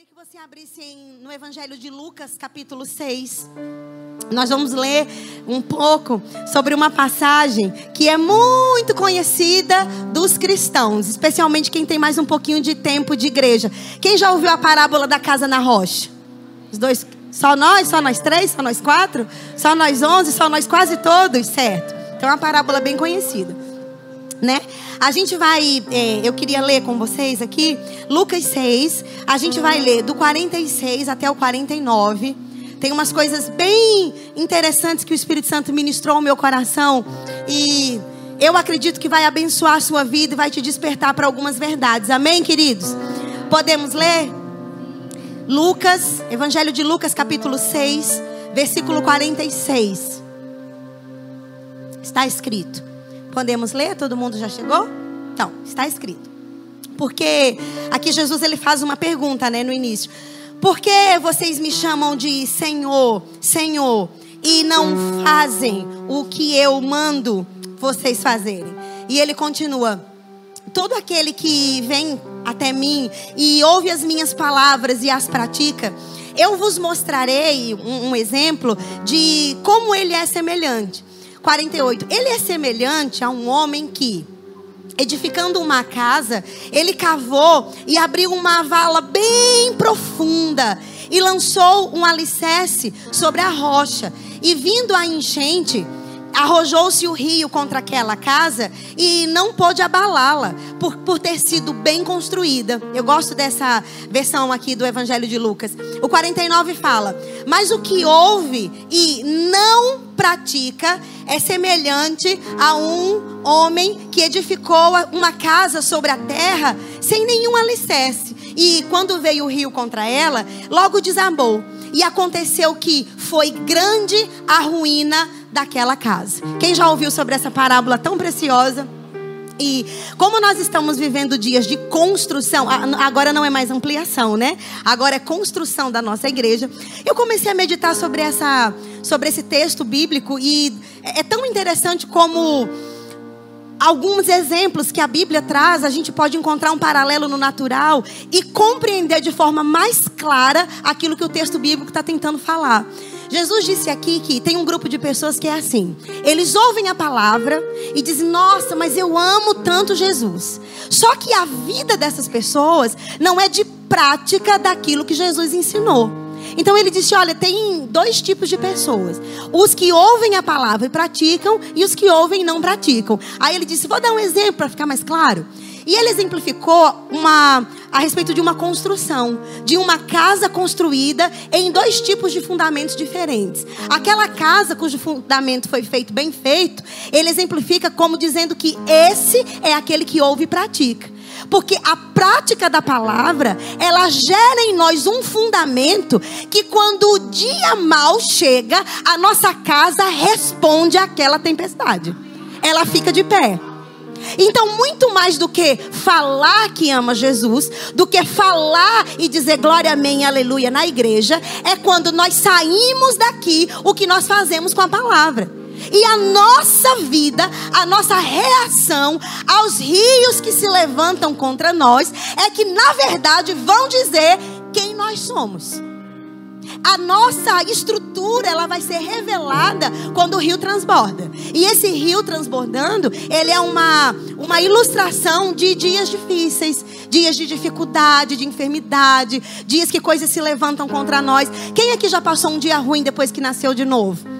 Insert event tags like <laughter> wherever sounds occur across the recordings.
queria que você abrisse em, no Evangelho de Lucas, capítulo 6. Nós vamos ler um pouco sobre uma passagem que é muito conhecida dos cristãos, especialmente quem tem mais um pouquinho de tempo de igreja. Quem já ouviu a parábola da casa na rocha? Os dois, só nós, só nós três, só nós quatro, só nós onze, só nós quase todos, certo? Então é uma parábola bem conhecida, né? A gente vai, é, eu queria ler com vocês aqui, Lucas 6. A gente vai ler do 46 até o 49. Tem umas coisas bem interessantes que o Espírito Santo ministrou ao meu coração. E eu acredito que vai abençoar a sua vida e vai te despertar para algumas verdades. Amém, queridos? Podemos ler? Lucas, Evangelho de Lucas, capítulo 6, versículo 46. Está escrito. Podemos ler? Todo mundo já chegou? Então, está escrito. Porque aqui Jesus ele faz uma pergunta, né, no início. Por que vocês me chamam de Senhor, Senhor, e não fazem o que eu mando vocês fazerem? E ele continua: Todo aquele que vem até mim e ouve as minhas palavras e as pratica, eu vos mostrarei um, um exemplo de como ele é semelhante. 48. Ele é semelhante a um homem que, edificando uma casa, ele cavou e abriu uma vala bem profunda e lançou um alicerce sobre a rocha. E vindo a enchente, arrojou-se o rio contra aquela casa e não pôde abalá-la por, por ter sido bem construída. Eu gosto dessa versão aqui do Evangelho de Lucas. O 49 fala: Mas o que ouve e não pratica é semelhante a um homem que edificou uma casa sobre a terra sem nenhum alicerce. E quando veio o rio contra ela, logo desabou. E aconteceu que foi grande a ruína daquela casa. Quem já ouviu sobre essa parábola tão preciosa? E como nós estamos vivendo dias de construção, agora não é mais ampliação, né? Agora é construção da nossa igreja. Eu comecei a meditar sobre essa, sobre esse texto bíblico e é tão interessante como alguns exemplos que a Bíblia traz, a gente pode encontrar um paralelo no natural e compreender de forma mais clara aquilo que o texto bíblico está tentando falar. Jesus disse aqui que tem um grupo de pessoas que é assim. Eles ouvem a palavra e dizem: Nossa, mas eu amo tanto Jesus. Só que a vida dessas pessoas não é de prática daquilo que Jesus ensinou. Então ele disse: Olha, tem dois tipos de pessoas: os que ouvem a palavra e praticam, e os que ouvem e não praticam. Aí ele disse: Vou dar um exemplo para ficar mais claro. E ele exemplificou uma, a respeito de uma construção, de uma casa construída em dois tipos de fundamentos diferentes. Aquela casa cujo fundamento foi feito bem feito, ele exemplifica como dizendo que esse é aquele que ouve e pratica. Porque a prática da palavra, ela gera em nós um fundamento que quando o dia mal chega, a nossa casa responde àquela tempestade. Ela fica de pé. Então, muito mais do que falar que ama Jesus, do que falar e dizer glória, amém, aleluia na igreja, é quando nós saímos daqui o que nós fazemos com a palavra. E a nossa vida, a nossa reação aos rios que se levantam contra nós, é que na verdade vão dizer quem nós somos a nossa estrutura ela vai ser revelada quando o rio transborda. E esse rio transbordando, ele é uma, uma ilustração de dias difíceis, dias de dificuldade, de enfermidade, dias que coisas se levantam contra nós. Quem aqui já passou um dia ruim depois que nasceu de novo?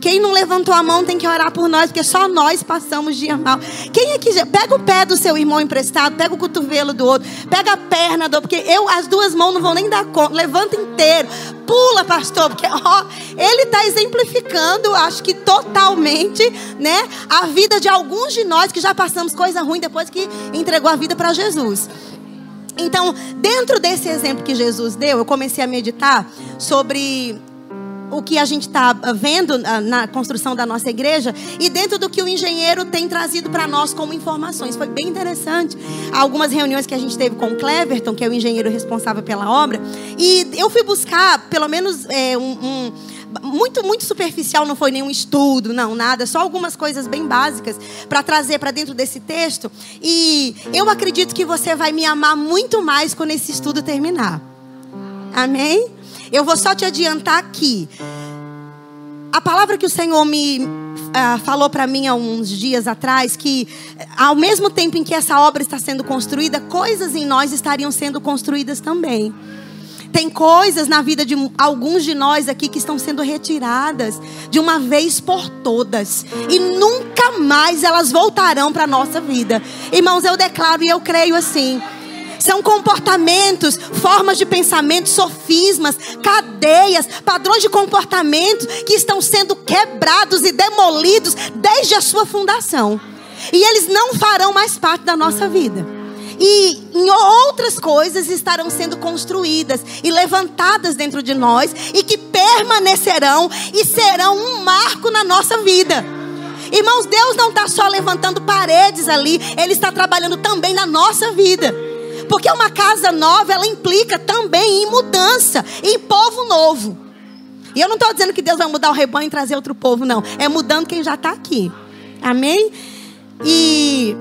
Quem não levantou a mão tem que orar por nós, porque só nós passamos dia mal. Quem que pega o pé do seu irmão emprestado, pega o cotovelo do outro, pega a perna do outro, porque eu as duas mãos não vão nem dar conta. Levanta inteiro, pula, pastor, porque ó, ele está exemplificando, acho que totalmente, né, a vida de alguns de nós que já passamos coisa ruim depois que entregou a vida para Jesus. Então, dentro desse exemplo que Jesus deu, eu comecei a meditar sobre o que a gente está ah, vendo ah, na construção da nossa igreja e dentro do que o engenheiro tem trazido para nós como informações. Foi bem interessante. Algumas reuniões que a gente teve com o Cleverton, que é o engenheiro responsável pela obra, e eu fui buscar pelo menos é, um, um muito, muito superficial, não foi nenhum estudo, não, nada, só algumas coisas bem básicas para trazer para dentro desse texto. E eu acredito que você vai me amar muito mais quando esse estudo terminar. Amém? Eu vou só te adiantar aqui. A palavra que o Senhor me uh, falou para mim há uns dias atrás que, ao mesmo tempo em que essa obra está sendo construída, coisas em nós estariam sendo construídas também. Tem coisas na vida de alguns de nós aqui que estão sendo retiradas de uma vez por todas. E nunca mais elas voltarão para nossa vida. Irmãos, eu declaro e eu creio assim. São comportamentos, formas de pensamento, sofismas, cadeias, padrões de comportamento que estão sendo quebrados e demolidos desde a sua fundação. E eles não farão mais parte da nossa vida e em outras coisas estarão sendo construídas e levantadas dentro de nós e que permanecerão e serão um marco na nossa vida. Irmãos, Deus não está só levantando paredes ali, Ele está trabalhando também na nossa vida. Porque uma casa nova, ela implica também em mudança, em povo novo. E eu não estou dizendo que Deus vai mudar o rebanho e trazer outro povo, não. É mudando quem já está aqui. Amém? E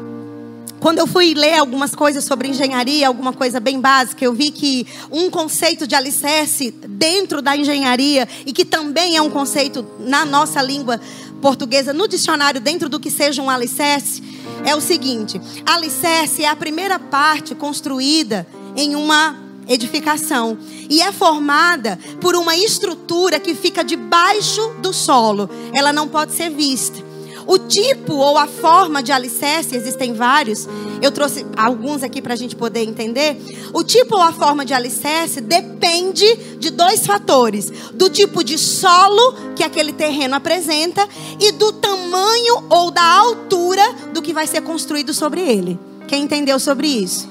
quando eu fui ler algumas coisas sobre engenharia, alguma coisa bem básica, eu vi que um conceito de alicerce dentro da engenharia, e que também é um conceito na nossa língua portuguesa, no dicionário, dentro do que seja um alicerce, é o seguinte: alicerce é a primeira parte construída em uma edificação e é formada por uma estrutura que fica debaixo do solo, ela não pode ser vista. O tipo ou a forma de alicerce, existem vários, eu trouxe alguns aqui para a gente poder entender. O tipo ou a forma de alicerce depende de dois fatores: do tipo de solo que aquele terreno apresenta e do tamanho ou da altura do que vai ser construído sobre ele. Quem entendeu sobre isso?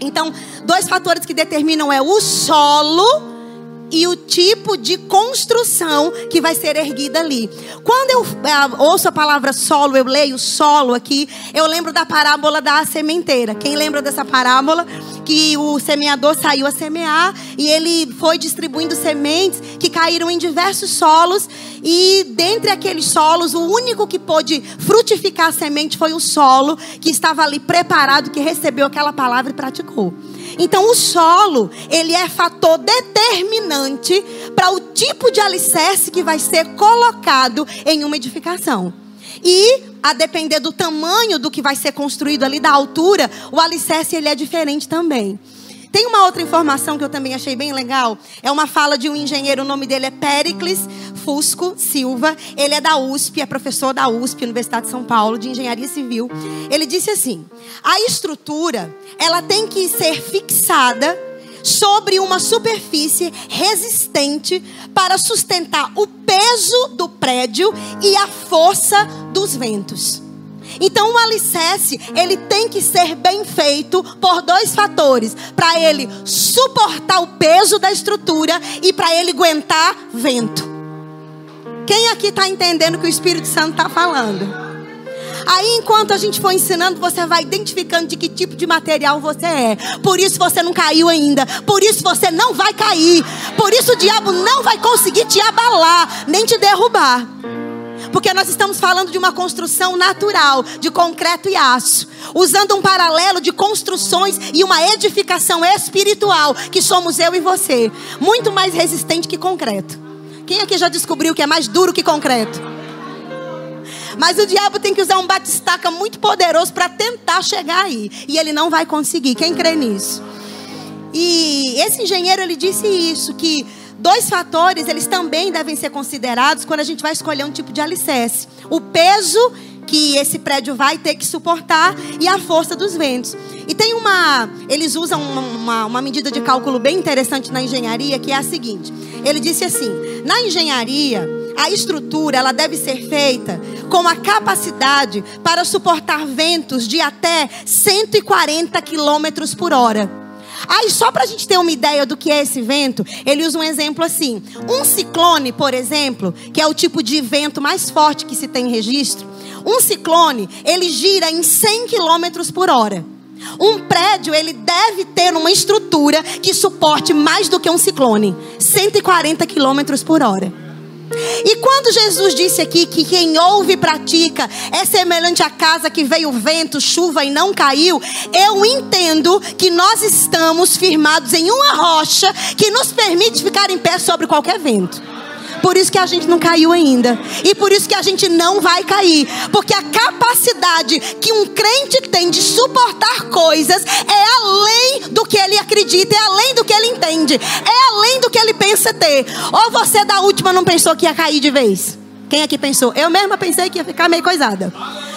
Então, dois fatores que determinam é o solo e o tipo de construção que vai ser erguida ali. Quando eu uh, ouço a palavra solo, eu leio solo aqui, eu lembro da parábola da sementeira. Quem lembra dessa parábola? Que o semeador saiu a semear e ele foi distribuindo sementes que caíram em diversos solos e dentre aqueles solos, o único que pôde frutificar a semente foi o solo que estava ali preparado, que recebeu aquela palavra e praticou. Então o solo, ele é fator determinante para o tipo de alicerce que vai ser colocado em uma edificação. E a depender do tamanho do que vai ser construído ali, da altura, o alicerce ele é diferente também. Tem uma outra informação que eu também achei bem legal. É uma fala de um engenheiro, o nome dele é Pericles Fusco Silva. Ele é da USP, é professor da USP, Universidade de São Paulo, de Engenharia Civil. Ele disse assim: a estrutura, ela tem que ser fixada sobre uma superfície resistente para sustentar o peso do prédio e a força dos ventos. Então o alicerce, ele tem que ser bem feito por dois fatores, para ele suportar o peso da estrutura e para ele aguentar vento. Quem aqui está entendendo que o Espírito Santo está falando? Aí, enquanto a gente for ensinando, você vai identificando de que tipo de material você é. Por isso você não caiu ainda. Por isso você não vai cair. Por isso o diabo não vai conseguir te abalar, nem te derrubar. Porque nós estamos falando de uma construção natural, de concreto e aço, usando um paralelo de construções e uma edificação espiritual, que somos eu e você, muito mais resistente que concreto. Quem aqui já descobriu que é mais duro que concreto? Mas o diabo tem que usar um batistaca muito poderoso para tentar chegar aí, e ele não vai conseguir. Quem crê nisso? E esse engenheiro ele disse isso que dois fatores, eles também devem ser considerados quando a gente vai escolher um tipo de alicerce. O peso que esse prédio vai ter que suportar e a força dos ventos. E tem uma. Eles usam uma, uma, medida de cálculo bem interessante na engenharia, que é a seguinte: ele disse assim: na engenharia, a estrutura ela deve ser feita com a capacidade para suportar ventos de até 140 quilômetros por hora. Aí, só para a gente ter uma ideia do que é esse vento, ele usa um exemplo assim: um ciclone, por exemplo, que é o tipo de vento mais forte que se tem registro, um ciclone, ele gira em 100 km por hora. Um prédio, ele deve ter uma estrutura que suporte mais do que um ciclone, 140 km por hora. E quando Jesus disse aqui que quem ouve e pratica é semelhante à casa que veio vento, chuva e não caiu, eu entendo que nós estamos firmados em uma rocha que nos permite ficar em pé sobre qualquer vento. Por isso que a gente não caiu ainda. E por isso que a gente não vai cair. Porque a capacidade que um crente tem de suportar coisas é além do que ele acredita, é além do que ele entende, é além do que ele pensa ter. Ou você da última não pensou que ia cair de vez? Quem aqui pensou? Eu mesma pensei que ia ficar meio coisada.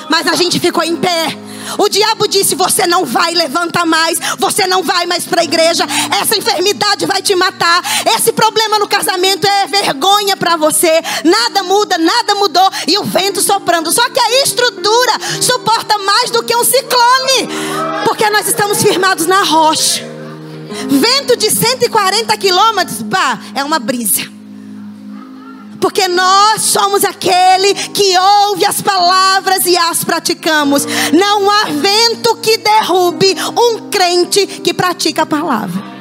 Mas a gente ficou em pé. O diabo disse: Você não vai levantar mais, você não vai mais para a igreja, essa enfermidade vai te matar, esse problema no casamento é vergonha para você, nada muda, nada mudou, e o vento soprando. Só que a estrutura suporta mais do que um ciclone, porque nós estamos firmados na rocha. Vento de 140 quilômetros, bah, é uma brisa. Porque nós somos aquele que ouve as palavras e as praticamos. Não há vento que derrube um crente que pratica a palavra.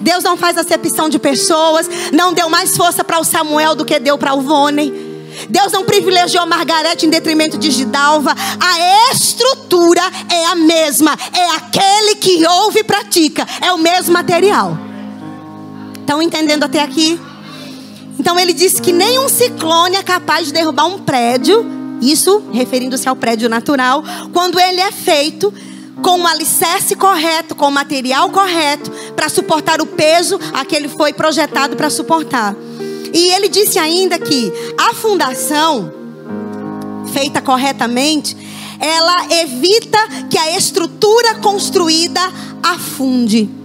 Deus não faz acepção de pessoas, não deu mais força para o Samuel do que deu para o Vônei. Deus não privilegiou Margarete em detrimento de Gidalva. A estrutura é a mesma. É aquele que ouve e pratica. É o mesmo material. Estão entendendo até aqui? Então ele disse que nenhum ciclone é capaz de derrubar um prédio, isso referindo-se ao prédio natural, quando ele é feito com o alicerce correto, com o material correto, para suportar o peso a que ele foi projetado para suportar. E ele disse ainda que a fundação, feita corretamente, ela evita que a estrutura construída afunde.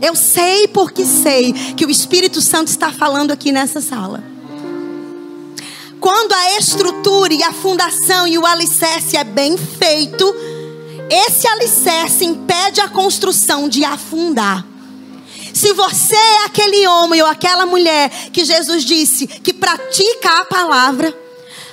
Eu sei porque sei que o Espírito Santo está falando aqui nessa sala. Quando a estrutura e a fundação e o alicerce é bem feito, esse alicerce impede a construção de afundar. Se você é aquele homem ou aquela mulher que Jesus disse que pratica a palavra,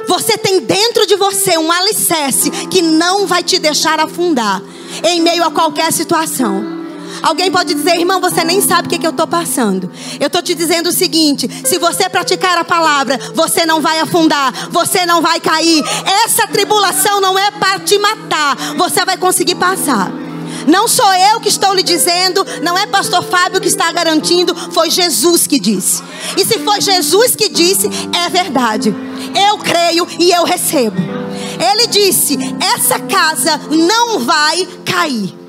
você tem dentro de você um alicerce que não vai te deixar afundar em meio a qualquer situação. Alguém pode dizer, irmão, você nem sabe o que, que eu estou passando. Eu estou te dizendo o seguinte: se você praticar a palavra, você não vai afundar, você não vai cair. Essa tribulação não é para te matar, você vai conseguir passar. Não sou eu que estou lhe dizendo, não é pastor Fábio que está garantindo, foi Jesus que disse. E se foi Jesus que disse, é verdade. Eu creio e eu recebo. Ele disse: essa casa não vai cair.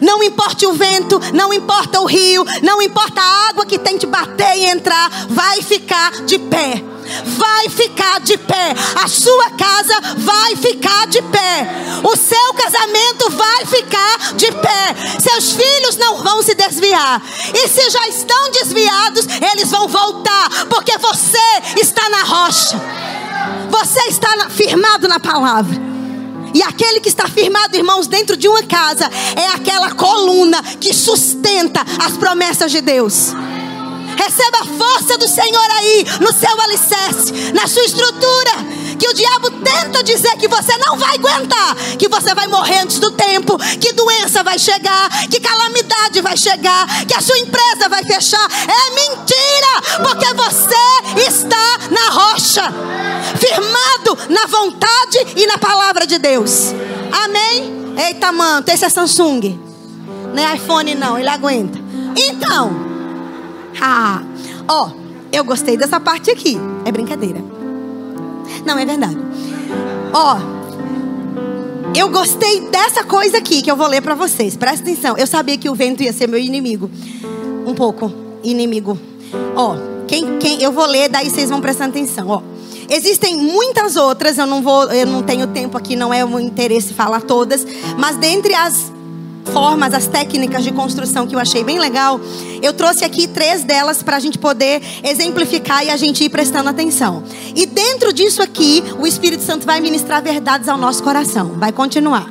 Não importa o vento, não importa o rio, não importa a água que tente bater e entrar, vai ficar de pé. Vai ficar de pé. A sua casa vai ficar de pé. O seu casamento vai ficar de pé. Seus filhos não vão se desviar. E se já estão desviados, eles vão voltar, porque você está na rocha. Você está firmado na palavra. E aquele que está firmado, irmãos, dentro de uma casa, é aquela coluna que sustenta as promessas de Deus. Receba a força do Senhor aí, no seu alicerce, na sua estrutura. Que o diabo tenta dizer que você não vai aguentar, que você vai morrer antes do tempo, que doença vai chegar, que calamidade vai chegar, que a sua empresa vai fechar. É mentira, porque você está na rocha, firmado na vontade e na palavra de Deus. Amém? Eita, mano, esse é Samsung. Não é iPhone, não, ele aguenta. Então. Ah, ó, eu gostei dessa parte aqui. É brincadeira. Não, é verdade. Ó, eu gostei dessa coisa aqui que eu vou ler para vocês. Presta atenção. Eu sabia que o vento ia ser meu inimigo. Um pouco inimigo. Ó, quem, quem, eu vou ler, daí vocês vão prestando atenção. Ó, existem muitas outras. Eu não vou, eu não tenho tempo aqui, não é o meu interesse falar todas. Mas dentre as formas, as técnicas de construção que eu achei bem legal, eu trouxe aqui três delas para a gente poder exemplificar e a gente ir prestando atenção. E dentro disso aqui, o Espírito Santo vai ministrar verdades ao nosso coração. Vai continuar.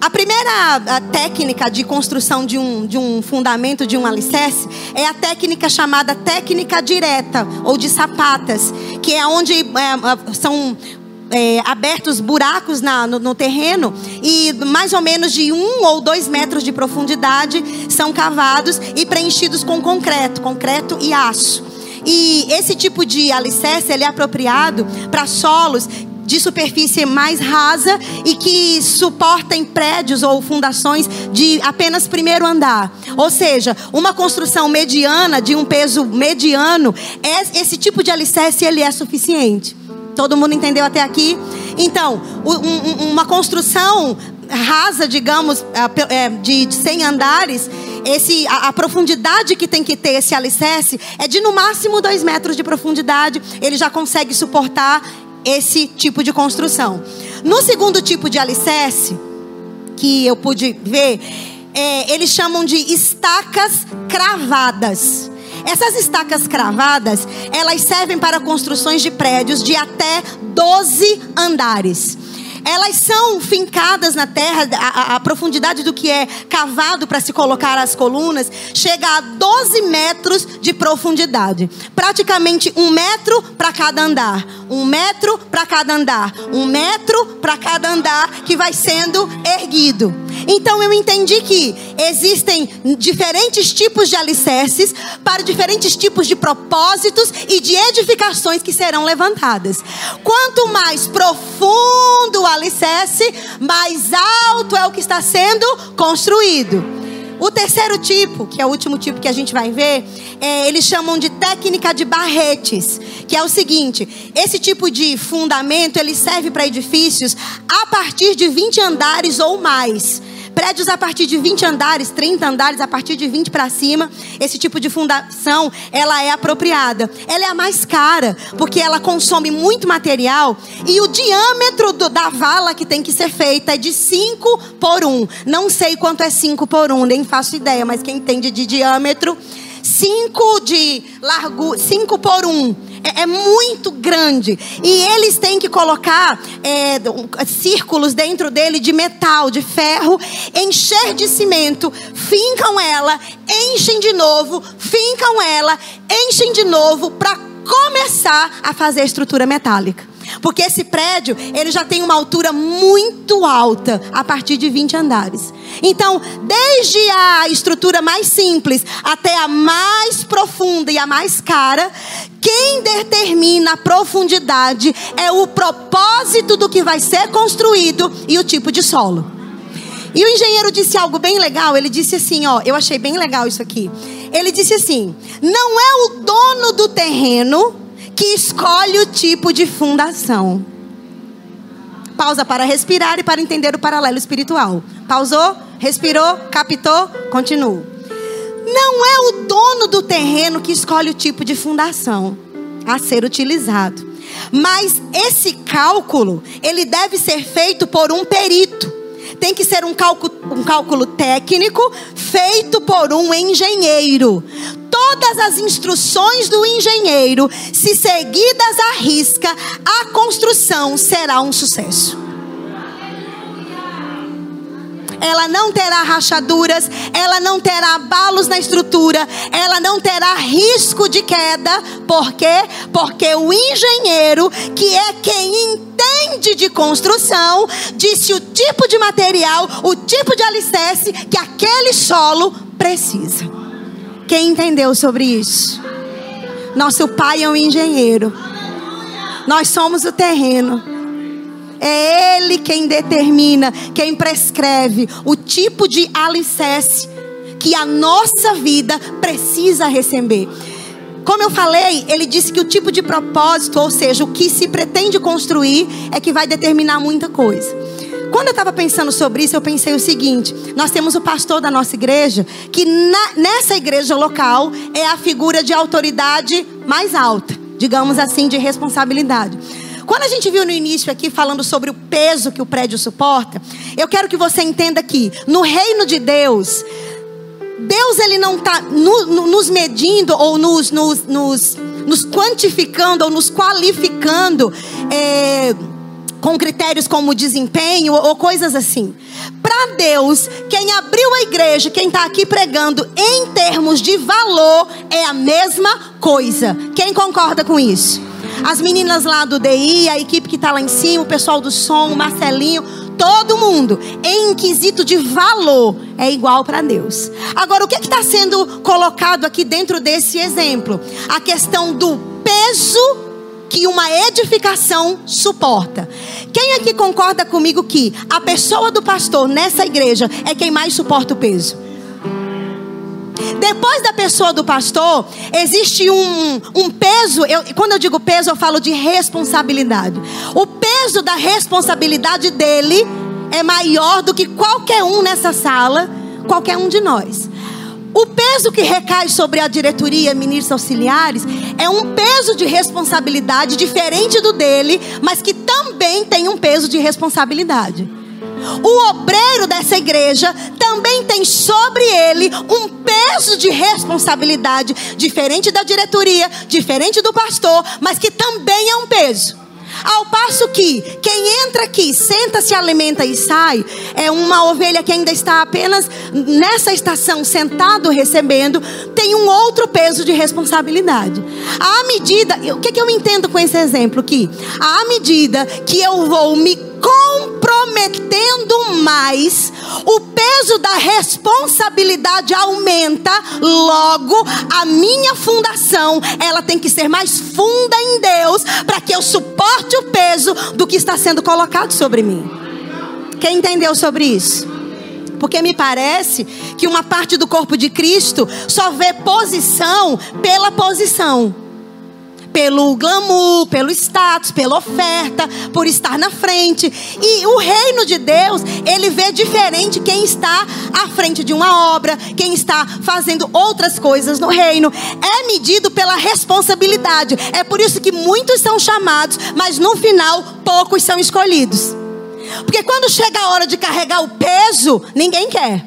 A primeira a técnica de construção de um, de um fundamento, de um alicerce, é a técnica chamada técnica direta ou de sapatas, que é onde é, são é, abertos buracos na, no, no, terreno e mais ou menos de um ou dois metros de profundidade são cavados e preenchidos com concreto, concreto e aço. E esse tipo de alicerce ele é apropriado para solos de superfície mais rasa e que suportem prédios ou fundações de apenas primeiro andar. Ou seja, uma construção mediana, de um peso mediano, é, esse tipo de alicerce ele é suficiente. Todo mundo entendeu até aqui? Então, um, uma construção rasa, digamos, é, de 100 andares, esse, a, a, profundidade que tem que ter esse alicerce é de no máximo 2 metros de profundidade. Ele já consegue suportar esse tipo de construção. No segundo tipo de alicerce, que eu pude ver, é, eles chamam de estacas cravadas. Essas estacas cravadas, elas servem para construções de prédios de até 12 andares elas são fincadas na terra, a, a profundidade do que é cavado para se colocar as colunas chega a 12 metros de profundidade. Praticamente um metro para cada andar. Um metro para cada andar. Um metro para cada andar que vai sendo erguido. Então eu entendi que existem diferentes tipos de alicerces para diferentes tipos de propósitos e de edificações que serão levantadas. Quanto mais profundo o alicerce, mais alto é o que está sendo construído. O terceiro tipo, que é o último tipo que a gente vai ver, é, eles chamam de técnica de barretes, que é o seguinte: esse tipo de fundamento ele serve para edifícios a partir de 20 andares ou mais. Prédios a partir de 20 andares, 30 andares, a partir de 20 para cima, esse tipo de fundação, ela é apropriada. Ela é a mais cara, porque ela consome muito material e o diâmetro do, da vala que tem que ser feita é de 5 por 1. Um. Não sei quanto é 5 por 1, um, nem faço ideia, mas quem entende de diâmetro, 5 de largo, 5 por 1. Um é, é muito grande. E eles têm que colocar é, círculos dentro dele de metal, de ferro, encher de cimento, fincam ela, enchem de novo, fincam ela, enchem de novo para começar a fazer a estrutura metálica. Porque esse prédio, ele já tem uma altura muito alta, a partir de 20 andares. Então, desde a estrutura mais simples até a mais profunda e a mais cara, quem determina a profundidade é o propósito do que vai ser construído e o tipo de solo. E o engenheiro disse algo bem legal. Ele disse assim: Ó, eu achei bem legal isso aqui. Ele disse assim: Não é o dono do terreno que escolhe o tipo de fundação. Pausa para respirar e para entender o paralelo espiritual. Pausou, respirou, captou, continuou. Não é o dono do terreno que escolhe o tipo de fundação a ser utilizado. Mas esse cálculo, ele deve ser feito por um perito. Tem que ser um cálculo, um cálculo técnico feito por um engenheiro todas as instruções do engenheiro, se seguidas à risca, a construção será um sucesso. Ela não terá rachaduras, ela não terá abalos na estrutura, ela não terá risco de queda. Por quê? Porque o engenheiro, que é quem entende de construção, disse o tipo de material, o tipo de alicerce que aquele solo precisa. Quem entendeu sobre isso? Nosso pai é um engenheiro. Nós somos o terreno. É Ele quem determina, quem prescreve o tipo de alicerce que a nossa vida precisa receber. Como eu falei, ele disse que o tipo de propósito, ou seja, o que se pretende construir, é que vai determinar muita coisa. Quando eu estava pensando sobre isso, eu pensei o seguinte: nós temos o pastor da nossa igreja, que na, nessa igreja local é a figura de autoridade mais alta, digamos assim, de responsabilidade. Quando a gente viu no início aqui falando sobre o peso que o prédio suporta, eu quero que você entenda que no reino de Deus, Deus ele não está no, no, nos medindo ou nos, nos, nos, nos, quantificando ou nos qualificando. É, com critérios como desempenho ou coisas assim. Para Deus, quem abriu a igreja, quem está aqui pregando em termos de valor, é a mesma coisa. Quem concorda com isso? As meninas lá do DI, a equipe que está lá em cima, o pessoal do som, o Marcelinho, todo mundo, em quesito de valor, é igual para Deus. Agora, o que está sendo colocado aqui dentro desse exemplo? A questão do peso que uma edificação suporta. Quem aqui concorda comigo que a pessoa do pastor nessa igreja é quem mais suporta o peso? Depois da pessoa do pastor, existe um, um peso. Eu, quando eu digo peso, eu falo de responsabilidade. O peso da responsabilidade dele é maior do que qualquer um nessa sala, qualquer um de nós. O peso que recai sobre a diretoria, ministros auxiliares, é um peso de responsabilidade diferente do dele, mas que também tem um peso de responsabilidade. O obreiro dessa igreja também tem sobre ele um peso de responsabilidade diferente da diretoria, diferente do pastor, mas que também é um peso. Ao passo que quem entra aqui, senta, se alimenta e sai, é uma ovelha que ainda está apenas nessa estação, sentado, recebendo, tem um outro peso de responsabilidade. À medida, o que, que eu entendo com esse exemplo aqui? À medida que eu vou me comprometendo mais, o peso da responsabilidade aumenta, logo a minha fundação, ela tem que ser mais funda em Deus, para que eu suporte o peso do que está sendo colocado sobre mim. Quem entendeu sobre isso? Porque me parece que uma parte do corpo de Cristo só vê posição pela posição pelo glamour, pelo status, pela oferta, por estar na frente. E o reino de Deus, ele vê diferente quem está à frente de uma obra, quem está fazendo outras coisas no reino. É medido pela responsabilidade. É por isso que muitos são chamados, mas no final poucos são escolhidos. Porque quando chega a hora de carregar o peso, ninguém quer.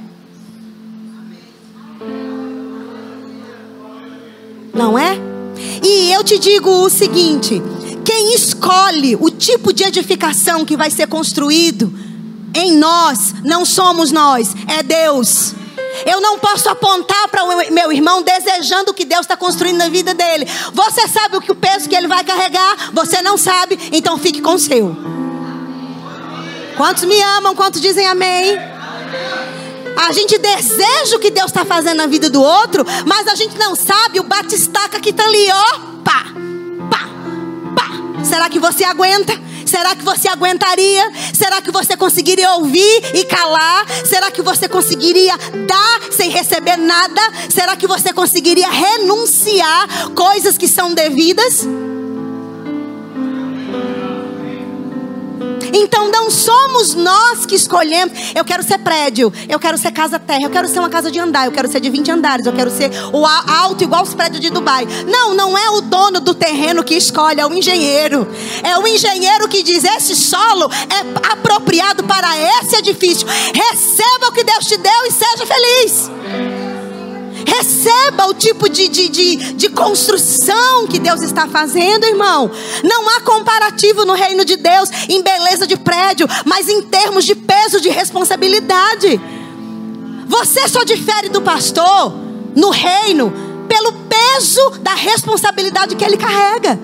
Não é? E eu te digo o seguinte: quem escolhe o tipo de edificação que vai ser construído em nós, não somos nós, é Deus. Eu não posso apontar para o meu irmão desejando o que Deus está construindo na vida dele. Você sabe o que o peso que ele vai carregar? Você não sabe, então fique com o seu. Quantos me amam? Quantos dizem amém? A gente deseja o que Deus está fazendo na vida do outro, mas a gente não sabe o batistaca que está ali, ó. Pá, pá, pá. Será que você aguenta? Será que você aguentaria? Será que você conseguiria ouvir e calar? Será que você conseguiria dar sem receber nada? Será que você conseguiria renunciar coisas que são devidas? Então não somos nós que escolhemos. Eu quero ser prédio, eu quero ser casa terra, eu quero ser uma casa de andar, eu quero ser de 20 andares, eu quero ser o alto igual os prédios de Dubai. Não, não é o dono do terreno que escolhe, é o engenheiro. É o engenheiro que diz: esse solo é apropriado para esse edifício. Receba o que Deus te deu e seja feliz. Receba o tipo de, de, de, de, construção que Deus está fazendo, irmão. Não há comparativo no reino de Deus em beleza de prédio, mas em termos de peso de responsabilidade. Você só difere do pastor no reino pelo peso da responsabilidade que ele carrega.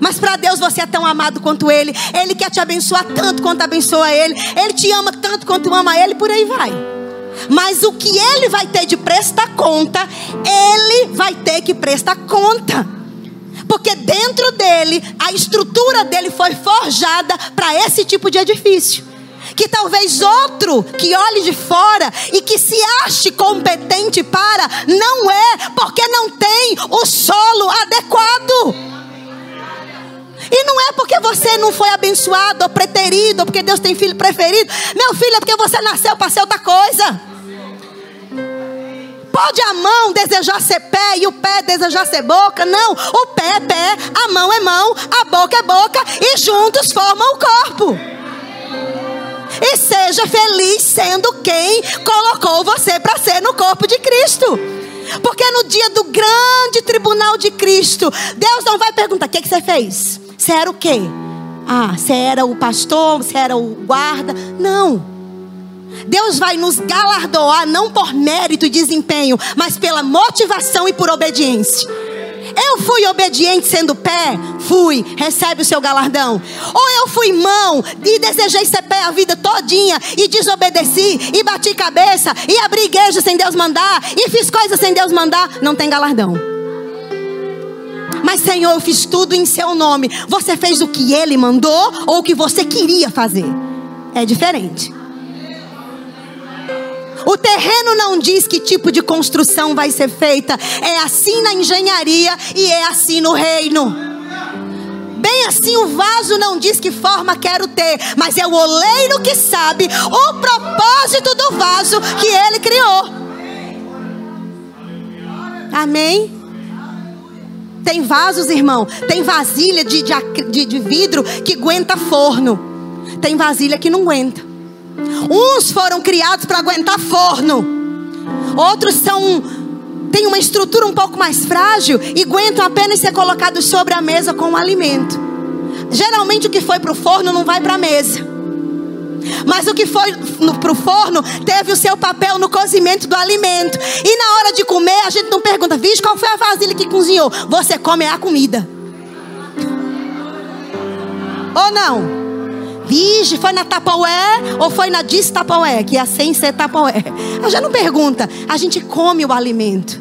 Mas para Deus você é tão amado quanto Ele. Ele quer te abençoar tanto quanto abençoa Ele. Ele te ama tanto quanto ama Ele. Por aí vai. Mas o que ele vai ter de prestar conta, ele vai ter que prestar conta. Porque dentro dele, a estrutura dele foi forjada para esse tipo de edifício. Que talvez outro que olhe de fora e que se ache competente para, não é, porque não tem o solo adequado. E não é porque você não foi abençoado ou preterido, ou porque Deus tem filho preferido. Meu filho, é porque você nasceu para ser outra coisa. Pode a mão desejar ser pé e o pé desejar ser boca? Não. O pé é pé, a mão é mão, a boca é boca e juntos formam o corpo. E seja feliz sendo quem colocou você para ser no corpo de Cristo. Porque no dia do grande tribunal de Cristo, Deus não vai perguntar: o que, que você fez? Você era o quê? Ah, você era o pastor, você era o guarda? Não. Deus vai nos galardoar não por mérito e desempenho, mas pela motivação e por obediência. Eu fui obediente sendo pé? Fui. Recebe o seu galardão. Ou eu fui mão e desejei ser pé a vida todinha e desobedeci e bati cabeça e abri igreja sem Deus mandar e fiz coisas sem Deus mandar? Não tem galardão. Mas Senhor, eu fiz tudo em seu nome. Você fez o que ele mandou ou o que você queria fazer? É diferente. O terreno não diz que tipo de construção vai ser feita. É assim na engenharia e é assim no reino. Bem assim, o vaso não diz que forma quero ter, mas é o oleiro que sabe o propósito do vaso que ele criou. Amém? Tem vasos, irmão. Tem vasilha de, de, de vidro que aguenta forno. Tem vasilha que não aguenta. Uns foram criados para aguentar forno. Outros são têm uma estrutura um pouco mais frágil e aguentam apenas ser colocados sobre a mesa com o alimento. Geralmente o que foi para o forno não vai para a mesa. Mas o que foi para o forno teve o seu papel no cozimento do alimento. E na hora de comer, a gente não pergunta, vixe, qual foi a vasilha que cozinhou? Você come a comida. Ou não? Vixe, foi na Tapaué ou foi na Distapaué? Que é sem ser Tapaué. <laughs> A gente não pergunta, a gente come o alimento.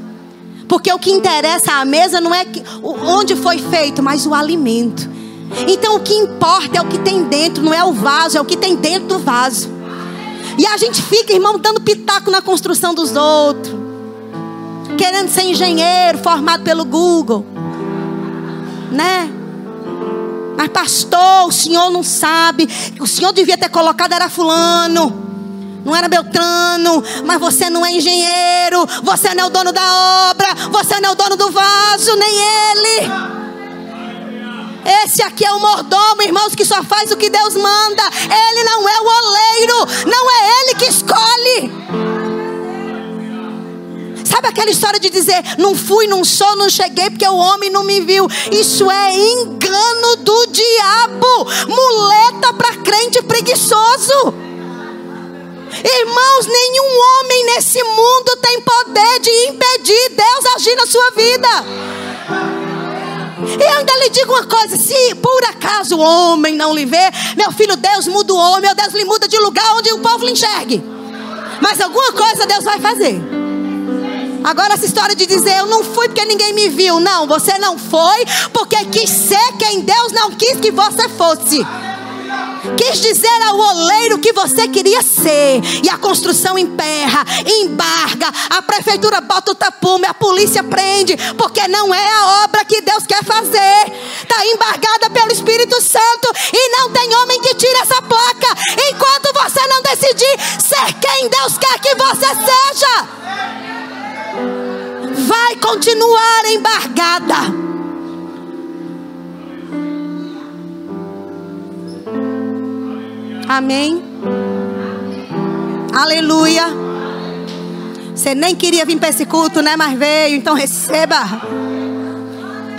Porque o que interessa à mesa não é onde foi feito, mas o alimento. Então o que importa é o que tem dentro, não é o vaso, é o que tem dentro do vaso. E a gente fica, irmão, dando pitaco na construção dos outros. Querendo ser engenheiro formado pelo Google. Né? Mas pastor, o senhor não sabe. O senhor devia ter colocado era fulano. Não era Beltrano, mas você não é engenheiro, você não é o dono da obra, você não é o dono do vaso, nem ele. Esse aqui é o mordomo, irmãos, que só faz o que Deus manda. Ele não é o oleiro, não é ele que escolhe. Sabe aquela história de dizer, não fui, não sou, não cheguei porque o homem não me viu? Isso é engano do diabo, muleta para crente preguiçoso. Irmãos, nenhum homem nesse mundo tem poder de impedir Deus agir na sua vida. Digo uma coisa: se por acaso o homem não lhe vê, meu filho, Deus muda o homem, meu Deus lhe muda de lugar onde o povo lhe enxergue. Mas alguma coisa Deus vai fazer. Agora, essa história de dizer eu não fui porque ninguém me viu. Não, você não foi porque quis ser quem Deus não quis que você fosse. Quis dizer ao oleiro que você queria ser. E a construção emperra, embarga, a prefeitura bota o tapume, a polícia prende, porque não é a obra que Deus quer fazer. Está embargada pelo Espírito Santo e não tem homem que tire essa placa. Enquanto você não decidir ser quem Deus quer que você seja vai continuar embargada. Amém. Aleluia. Você nem queria vir para esse culto, né? Mas veio, então receba.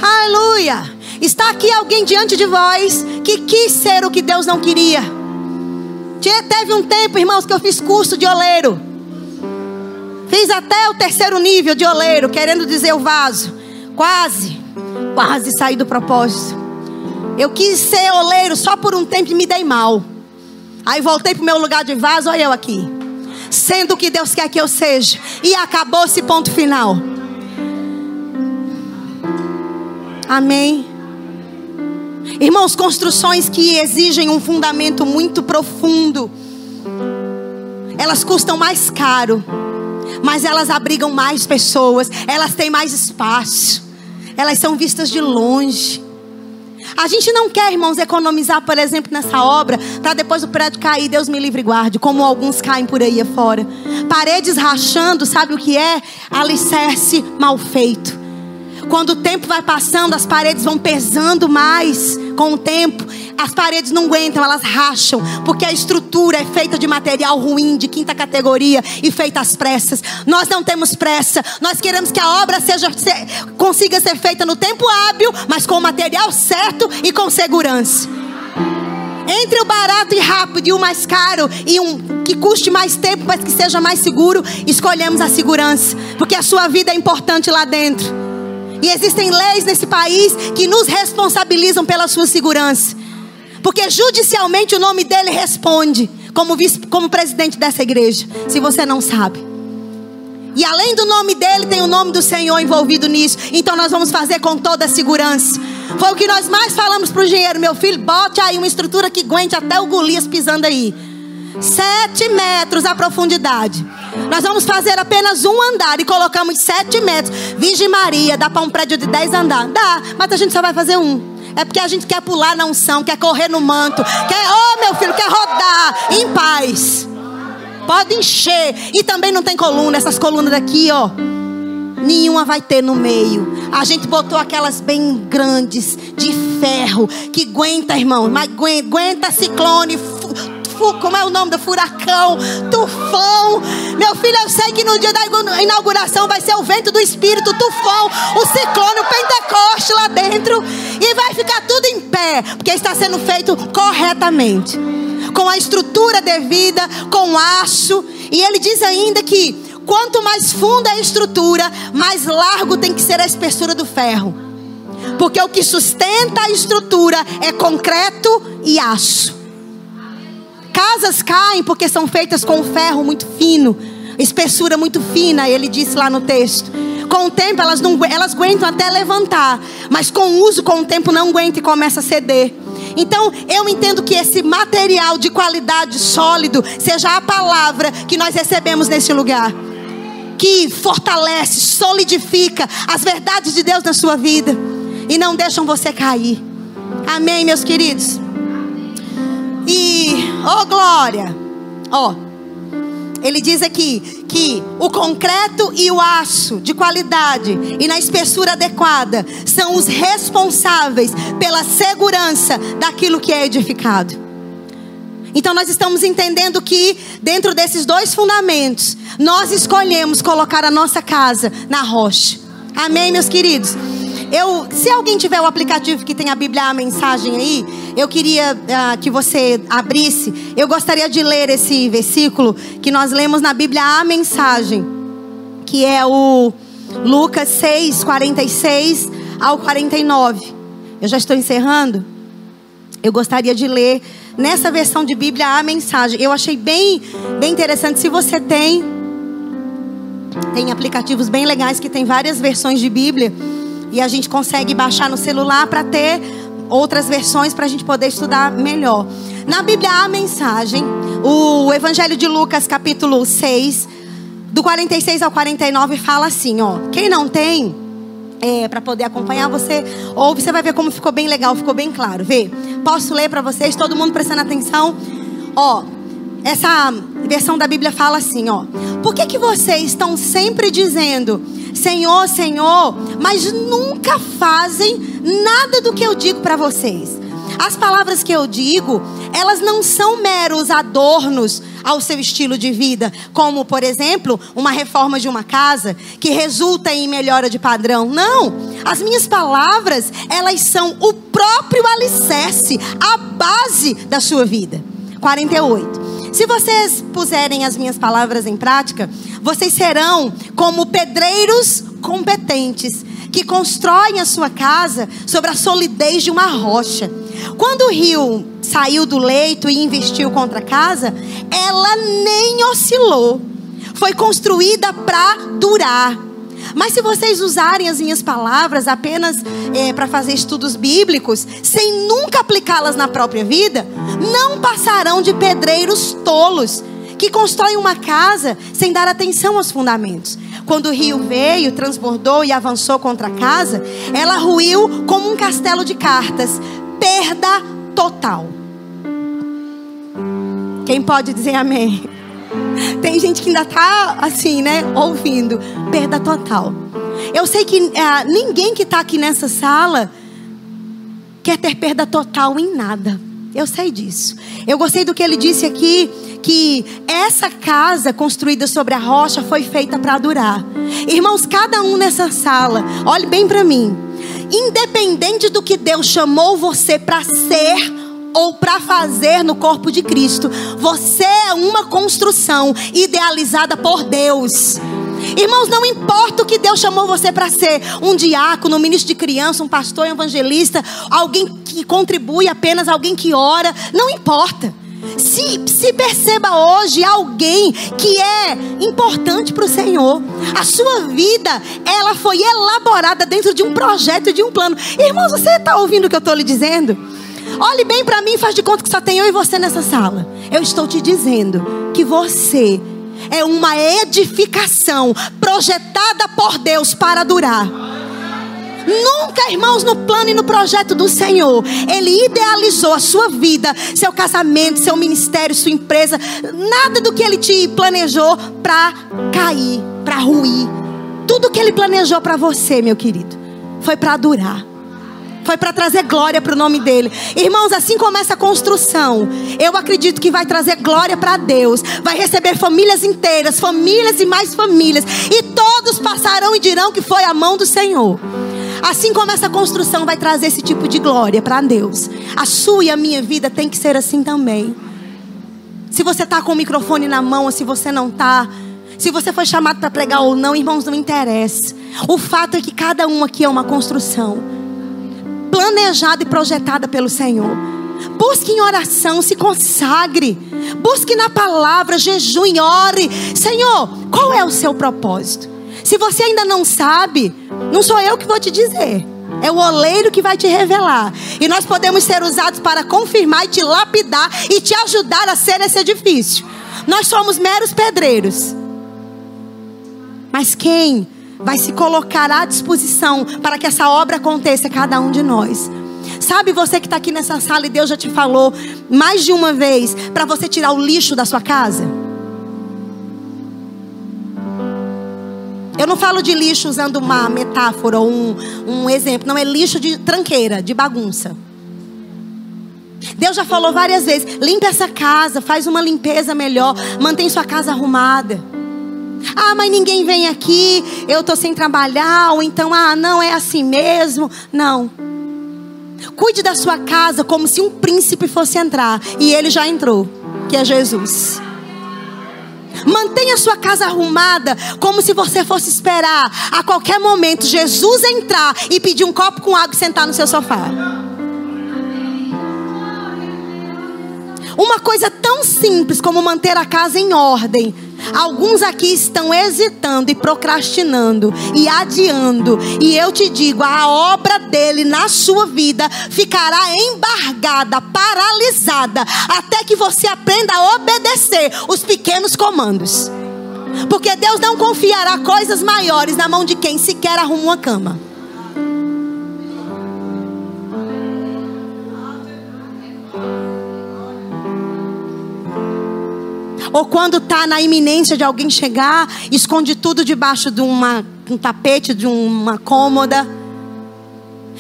Aleluia. Está aqui alguém diante de vós que quis ser o que Deus não queria. Teve um tempo, irmãos, que eu fiz curso de oleiro. Fiz até o terceiro nível de oleiro, querendo dizer o vaso. Quase, quase saí do propósito. Eu quis ser oleiro só por um tempo e me dei mal. Aí voltei para o meu lugar de vaso, olha eu aqui. Sendo o que Deus quer que eu seja. E acabou esse ponto final. Amém. Irmãos, construções que exigem um fundamento muito profundo, elas custam mais caro mas elas abrigam mais pessoas, elas têm mais espaço, elas são vistas de longe. A gente não quer, irmãos, economizar, por exemplo, nessa obra, para depois o prédio cair, Deus me livre e guarde, como alguns caem por aí afora. Paredes rachando, sabe o que é? Alicerce mal feito. Quando o tempo vai passando, as paredes vão pesando mais com o tempo. As paredes não aguentam, elas racham, porque a estrutura é feita de material ruim, de quinta categoria e feita às pressas. Nós não temos pressa. Nós queremos que a obra seja consiga ser feita no tempo hábil, mas com o material certo e com segurança. Entre o barato e rápido e o mais caro e um que custe mais tempo, mas que seja mais seguro, escolhemos a segurança, porque a sua vida é importante lá dentro. E existem leis nesse país que nos responsabilizam pela sua segurança. Porque judicialmente o nome dele responde como, vice, como presidente dessa igreja. Se você não sabe. E além do nome dele, tem o nome do Senhor envolvido nisso. Então nós vamos fazer com toda a segurança. Foi o que nós mais falamos para o engenheiro: meu filho, bote aí uma estrutura que aguente até o Golias pisando aí. Sete metros a profundidade. Nós vamos fazer apenas um andar e colocamos sete metros. Virgem Maria, dá para um prédio de dez andares? Dá, mas a gente só vai fazer um. É porque a gente quer pular na unção, quer correr no manto, quer, oh meu filho, quer rodar em paz. Pode encher. E também não tem coluna, essas colunas daqui, ó. Nenhuma vai ter no meio. A gente botou aquelas bem grandes, de ferro, que aguenta, irmão. Mas aguenta, aguenta ciclone, como é o nome do furacão, tufão. Meu filho, eu sei que no dia da inauguração vai ser o vento do Espírito, tufão, o ciclone, o Pentecoste lá dentro. E vai ficar tudo em pé, porque está sendo feito corretamente. Com a estrutura devida, com aço. E ele diz ainda que quanto mais funda a estrutura, mais largo tem que ser a espessura do ferro. Porque o que sustenta a estrutura é concreto e aço. Casas caem porque são feitas com ferro muito fino, espessura muito fina, ele disse lá no texto. Com o tempo elas não elas aguentam até levantar, mas com o uso com o tempo não aguenta e começa a ceder. Então, eu entendo que esse material de qualidade sólido seja a palavra que nós recebemos nesse lugar. Que fortalece, solidifica as verdades de Deus na sua vida e não deixam você cair. Amém, meus queridos. Oh glória, ó, oh, ele diz aqui que o concreto e o aço de qualidade e na espessura adequada são os responsáveis pela segurança daquilo que é edificado. Então nós estamos entendendo que dentro desses dois fundamentos, nós escolhemos colocar a nossa casa na rocha. Amém, meus queridos. Eu, se alguém tiver o aplicativo que tem a Bíblia a mensagem aí, eu queria uh, que você abrisse. Eu gostaria de ler esse versículo que nós lemos na Bíblia a mensagem, que é o Lucas 6, 46 ao 49. Eu já estou encerrando. Eu gostaria de ler nessa versão de Bíblia a mensagem. Eu achei bem, bem interessante. Se você tem, tem aplicativos bem legais que tem várias versões de Bíblia. E a gente consegue baixar no celular para ter outras versões para a gente poder estudar melhor. Na Bíblia a mensagem, o Evangelho de Lucas, capítulo 6, do 46 ao 49, fala assim: ó, quem não tem, é, para poder acompanhar, você ouve, você vai ver como ficou bem legal, ficou bem claro. Vê, posso ler para vocês, todo mundo prestando atenção? Ó, essa versão da Bíblia fala assim: ó, por que, que vocês estão sempre dizendo Senhor, Senhor, mas nunca fazem nada do que eu digo para vocês. As palavras que eu digo, elas não são meros adornos ao seu estilo de vida, como, por exemplo, uma reforma de uma casa que resulta em melhora de padrão. Não, as minhas palavras, elas são o próprio alicerce, a base da sua vida. 48. Se vocês puserem as minhas palavras em prática, vocês serão como pedreiros competentes que constroem a sua casa sobre a solidez de uma rocha. Quando o rio saiu do leito e investiu contra a casa, ela nem oscilou. Foi construída para durar. Mas se vocês usarem as minhas palavras apenas é, para fazer estudos bíblicos, sem nunca aplicá-las na própria vida, não passarão de pedreiros tolos que constroem uma casa sem dar atenção aos fundamentos. Quando o rio veio, transbordou e avançou contra a casa, ela ruiu como um castelo de cartas. Perda total. Quem pode dizer amém? Tem gente que ainda está assim, né? Ouvindo. Perda total. Eu sei que é, ninguém que está aqui nessa sala quer ter perda total em nada. Eu sei disso. Eu gostei do que ele disse aqui, que essa casa construída sobre a rocha foi feita para durar. Irmãos, cada um nessa sala, olhe bem para mim. Independente do que Deus chamou você para ser ou para fazer no corpo de Cristo. Você é uma construção idealizada por Deus. Irmãos, não importa o que Deus chamou você para ser um diácono, um ministro de criança, um pastor, um evangelista, alguém que contribui apenas, alguém que ora, não importa. Se, se perceba hoje alguém que é importante para o Senhor. A sua vida, ela foi elaborada dentro de um projeto, de um plano. Irmãos, você está ouvindo o que eu estou lhe dizendo? Olhe bem para mim e faz de conta que só tem eu e você nessa sala. Eu estou te dizendo que você é uma edificação projetada por Deus para durar. Nunca, irmãos, no plano e no projeto do Senhor, Ele idealizou a sua vida, seu casamento, seu ministério, sua empresa, nada do que Ele te planejou para cair, para ruir. Tudo que Ele planejou para você, meu querido, foi para durar foi para trazer glória para o nome dele. Irmãos, assim começa a construção. Eu acredito que vai trazer glória para Deus. Vai receber famílias inteiras, famílias e mais famílias. E todos passarão e dirão que foi a mão do Senhor. Assim como essa construção vai trazer esse tipo de glória para Deus. A sua e a minha vida tem que ser assim também. Se você está com o microfone na mão ou se você não está. Se você foi chamado para pregar ou não, irmãos, não interessa. O fato é que cada um aqui é uma construção planejada e projetada pelo Senhor. Busque em oração, se consagre. Busque na palavra, jejum, ore. Senhor, qual é o seu propósito? Se você ainda não sabe, não sou eu que vou te dizer. É o oleiro que vai te revelar. E nós podemos ser usados para confirmar e te lapidar e te ajudar a ser esse edifício. Nós somos meros pedreiros. Mas quem vai se colocar à disposição para que essa obra aconteça cada um de nós. Sabe você que está aqui nessa sala e Deus já te falou mais de uma vez para você tirar o lixo da sua casa? Eu não falo de lixo usando uma metáfora ou um, um exemplo, não é lixo de tranqueira, de bagunça. Deus já falou várias vezes: limpa essa casa, faz uma limpeza melhor, mantém sua casa arrumada. Ah, mas ninguém vem aqui, eu estou sem trabalhar, ou então, ah, não, é assim mesmo. Não. Cuide da sua casa como se um príncipe fosse entrar, e ele já entrou, que é Jesus. Mantenha sua casa arrumada, como se você fosse esperar a qualquer momento Jesus entrar e pedir um copo com água e sentar no seu sofá. Uma coisa tão simples como manter a casa em ordem Alguns aqui estão hesitando e procrastinando e adiando. E eu te digo: a obra dele na sua vida ficará embargada, paralisada, até que você aprenda a obedecer os pequenos comandos. Porque Deus não confiará coisas maiores na mão de quem sequer arruma uma cama. Ou quando está na iminência de alguém chegar, esconde tudo debaixo de uma, um tapete, de uma cômoda.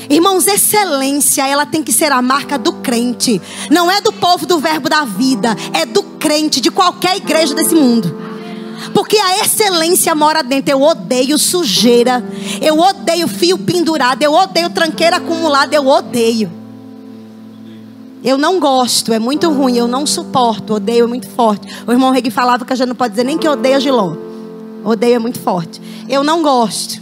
Irmãos, excelência, ela tem que ser a marca do crente. Não é do povo do verbo da vida, é do crente, de qualquer igreja desse mundo. Porque a excelência mora dentro. Eu odeio sujeira, eu odeio fio pendurado, eu odeio tranqueira acumulada, eu odeio. Eu não gosto, é muito ruim, eu não suporto, odeio é muito forte. O irmão Regi falava que a gente não pode dizer nem que odeia Giló. Odeio é muito forte. Eu não gosto.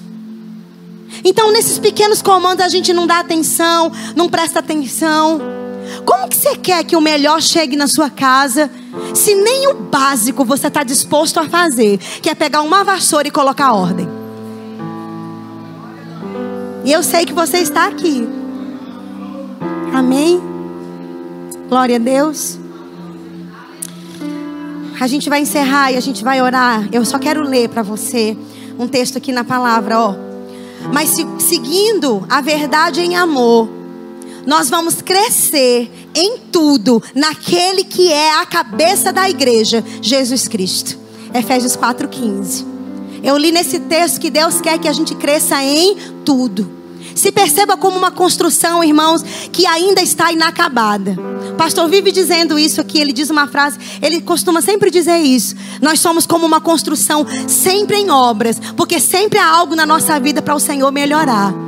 Então, nesses pequenos comandos a gente não dá atenção, não presta atenção. Como que você quer que o melhor chegue na sua casa, se nem o básico você está disposto a fazer, que é pegar uma vassoura e colocar ordem? E eu sei que você está aqui. Amém? Glória a Deus. A gente vai encerrar e a gente vai orar. Eu só quero ler para você um texto aqui na palavra, ó. Mas se, seguindo a verdade em amor, nós vamos crescer em tudo naquele que é a cabeça da igreja, Jesus Cristo. Efésios 4:15. Eu li nesse texto que Deus quer que a gente cresça em tudo. Se perceba como uma construção, irmãos, que ainda está inacabada. O pastor vive dizendo isso aqui, ele diz uma frase, ele costuma sempre dizer isso. Nós somos como uma construção sempre em obras, porque sempre há algo na nossa vida para o Senhor melhorar.